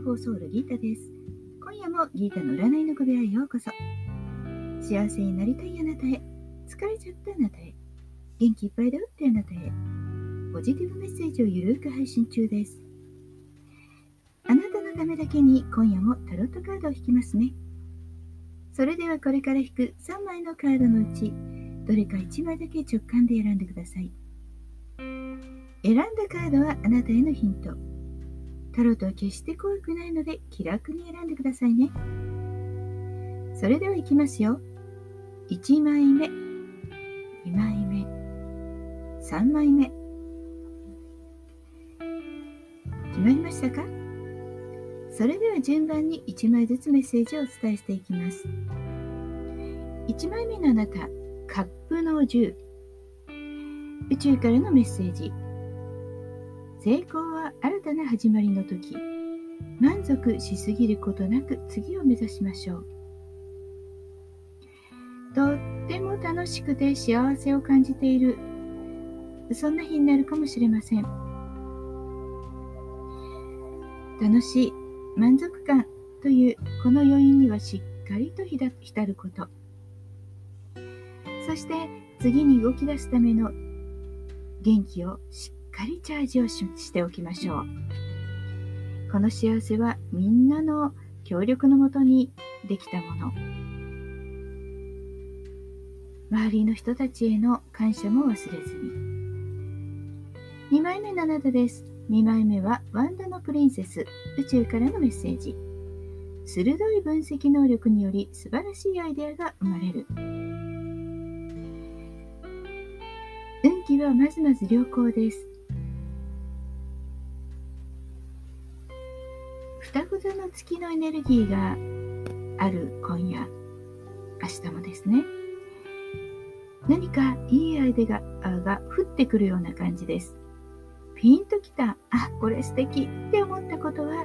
フォーソウルギータです。今夜もギータの占いの小部屋へようこそ。幸せになりたいあなたへ、疲れちゃったあなたへ、元気いっぱいで打ってあなたへ、ポジティブメッセージをゆるく配信中です。あなたのためだけに今夜もタロットカードを引きますね。それではこれから引く3枚のカードのうち、どれか1枚だけ直感で選んでください。選んだカードはあなたへのヒント。タロットは決して怖くないので気楽に選んでくださいね。それではいきますよ。1枚目、2枚目、3枚目。決まりましたか？それでは順番に1枚ずつメッセージをお伝えしていきます。1枚目のあなた、カップの10。宇宙からのメッセージ。成功新たな始まりの時満足しすぎることなく次を目指しましょう。とっても楽しくて幸せを感じている。そんな日になるかもしれません。楽しい満足感というこの余韻にはしっかりと浸ること。そして次に動き出すための元気をしっかりチャージをしておきましょう。この幸せはみんなの協力のもとにできたもの。周りの人たちへの感謝も忘れずに。2枚目のあなたです。2枚目はワンダのプリンセス、宇宙からのメッセージ。鋭い分析能力により素晴らしいアイデアが生まれる。運気はまずまず良好です。双子座の月のエネルギーがある今夜、明日もですね。何かいいアイデアが降ってくるような感じです。ピンときた、あ、これ素敵って思ったことは、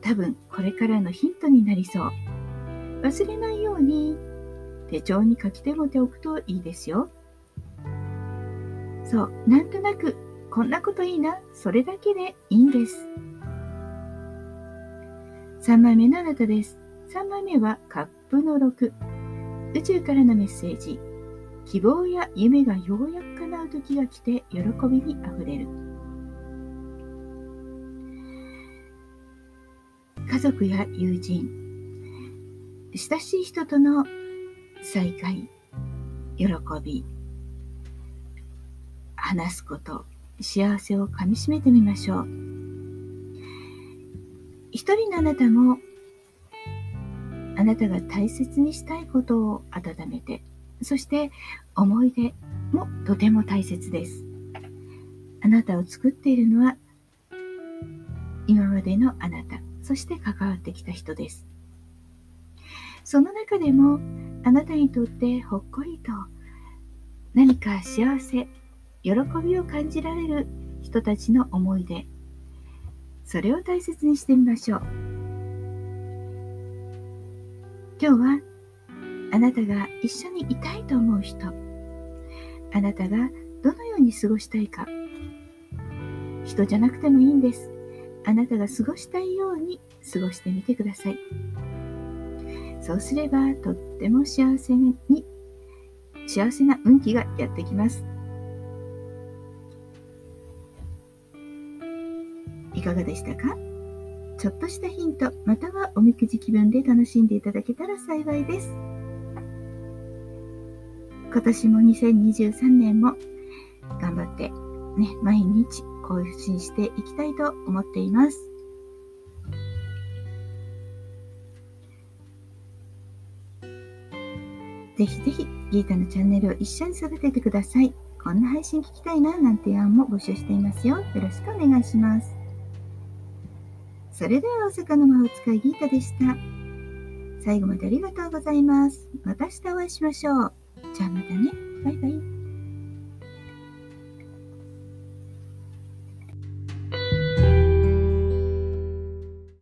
多分これからのヒントになりそう。忘れないように手帳に書き留めておくといいですよ。そう、なんとなくこんなこといいな、それだけでいいんです。3枚目のあなたです。3枚目はカップの6。宇宙からのメッセージ。希望や夢がようやく叶う時が来て喜びにあふれる。家族や友人、親しい人との再会、喜び、話すこと、幸せをかみしめてみましょう。一人のあなたもあなたが大切にしたいことを温めてそして思い出もとても大切です。あなたを作っているのは今までのあなたそして関わってきた人です。その中でもあなたにとってほっこりと何か幸せ喜びを感じられる人たちの思い出それを大切にしてみましょう。今日はあなたが一緒にいたいと思う人、あなたがどのように過ごしたいか、人じゃなくてもいいんです。あなたが過ごしたいように過ごしてみてください。そうすればとっても幸せに、幸せな運気がやってきます。いかがでしたか？ちょっとしたヒント、またはおみくじ気分で楽しんでいただけたら幸いです。今年も2023年も頑張って、ね、毎日更新していきたいと思っています。ぜひぜひ、ギータのチャンネルを一緒に育ててください。こんな配信聞きたいな、なんて案も募集していますよ。よろしくお願いします。それでは大阪の魔法使いギータでした。最後までありがとうございます。また明日お会いしましょう。じゃあまた。